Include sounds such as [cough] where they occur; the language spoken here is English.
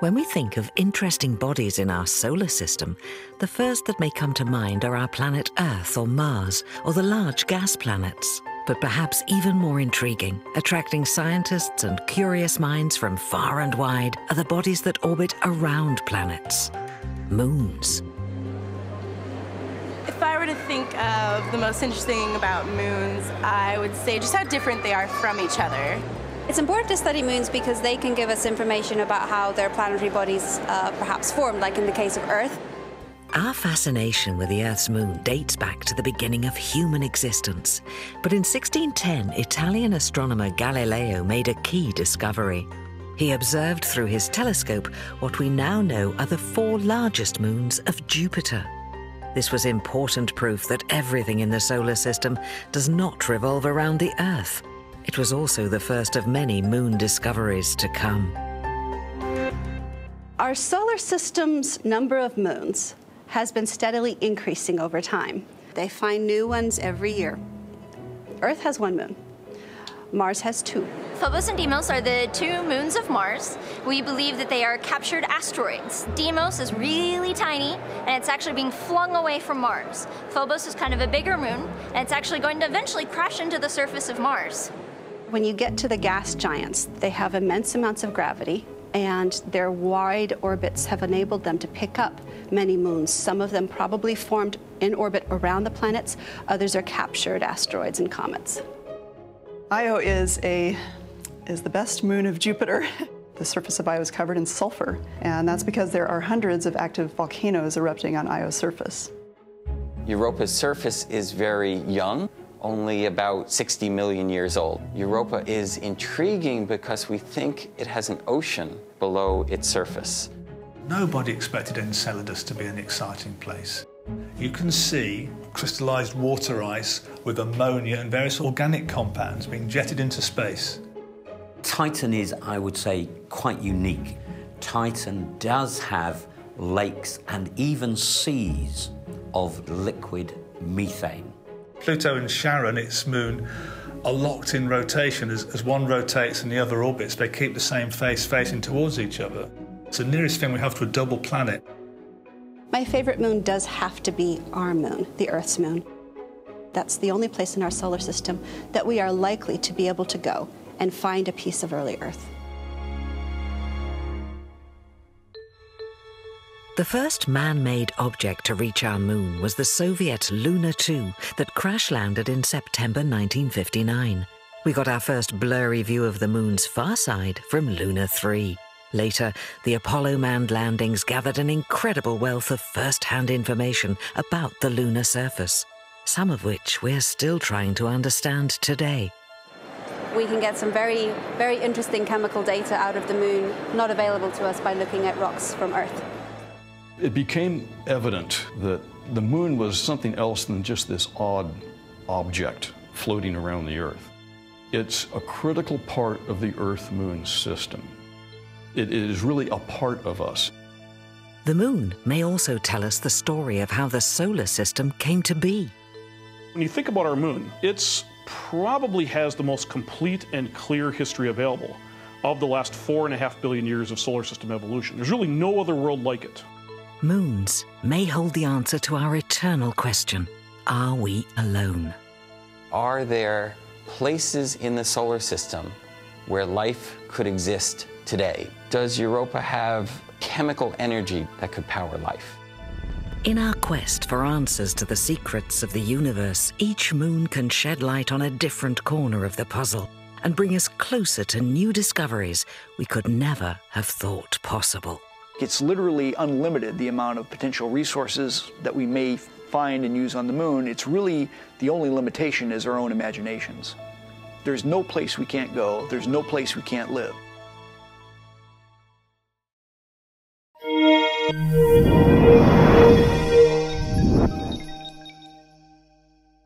When we think of interesting bodies in our solar system, the first that may come to mind are our planet Earth or Mars, or the large gas planets. But perhaps even more intriguing, attracting scientists and curious minds from far and wide, are the bodies that orbit around planets moons. If I were to think of the most interesting thing about moons, I would say just how different they are from each other. It's important to study moons because they can give us information about how their planetary bodies uh, perhaps formed, like in the case of Earth. Our fascination with the Earth's moon dates back to the beginning of human existence. But in 1610, Italian astronomer Galileo made a key discovery. He observed through his telescope what we now know are the four largest moons of Jupiter. This was important proof that everything in the solar system does not revolve around the Earth. It was also the first of many moon discoveries to come. Our solar system's number of moons has been steadily increasing over time. They find new ones every year. Earth has one moon. Mars has two. Phobos and Deimos are the two moons of Mars. We believe that they are captured asteroids. Deimos is really tiny, and it's actually being flung away from Mars. Phobos is kind of a bigger moon, and it's actually going to eventually crash into the surface of Mars. When you get to the gas giants, they have immense amounts of gravity, and their wide orbits have enabled them to pick up many moons. Some of them probably formed in orbit around the planets, others are captured asteroids and comets. Io is a is the best moon of Jupiter. [laughs] The surface of Io is covered in sulfur, and that's because there are hundreds of active volcanoes erupting on Io's surface. Europa's surface is very young only about 60 million years old. Europa is intriguing because we think it has an ocean below its surface. Nobody expected Enceladus to be an exciting place. You can see crystallized water ice with ammonia and various organic compounds being jetted into space. Titan is, I would say, quite unique. Titan does have lakes and even seas of liquid methane. Pluto and Charon, its moon, are locked in rotation. As, as one rotates and the other orbits, they keep the same face facing towards each other. It's the nearest thing we have to a double planet. My favorite moon does have to be our moon, the Earth's moon. That's the only place in our solar system that we are likely to be able to go and find a piece of early Earth. The first man made object to reach our moon was the Soviet Luna 2 that crash landed in September 1959. We got our first blurry view of the moon's far side from Luna 3. Later, the Apollo manned landings gathered an incredible wealth of first hand information about the lunar surface, some of which we're still trying to understand today. We can get some very, very interesting chemical data out of the moon, not available to us by looking at rocks from Earth. It became evident that the moon was something else than just this odd object floating around the Earth. It's a critical part of the Earth moon system. It is really a part of us. The moon may also tell us the story of how the solar system came to be. When you think about our moon, it probably has the most complete and clear history available of the last four and a half billion years of solar system evolution. There's really no other world like it. Moons may hold the answer to our eternal question Are we alone? Are there places in the solar system where life could exist today? Does Europa have chemical energy that could power life? In our quest for answers to the secrets of the universe, each moon can shed light on a different corner of the puzzle and bring us closer to new discoveries we could never have thought possible. It's literally unlimited the amount of potential resources that we may find and use on the moon. It's really the only limitation is our own imaginations. There's no place we can't go, there's no place we can't live.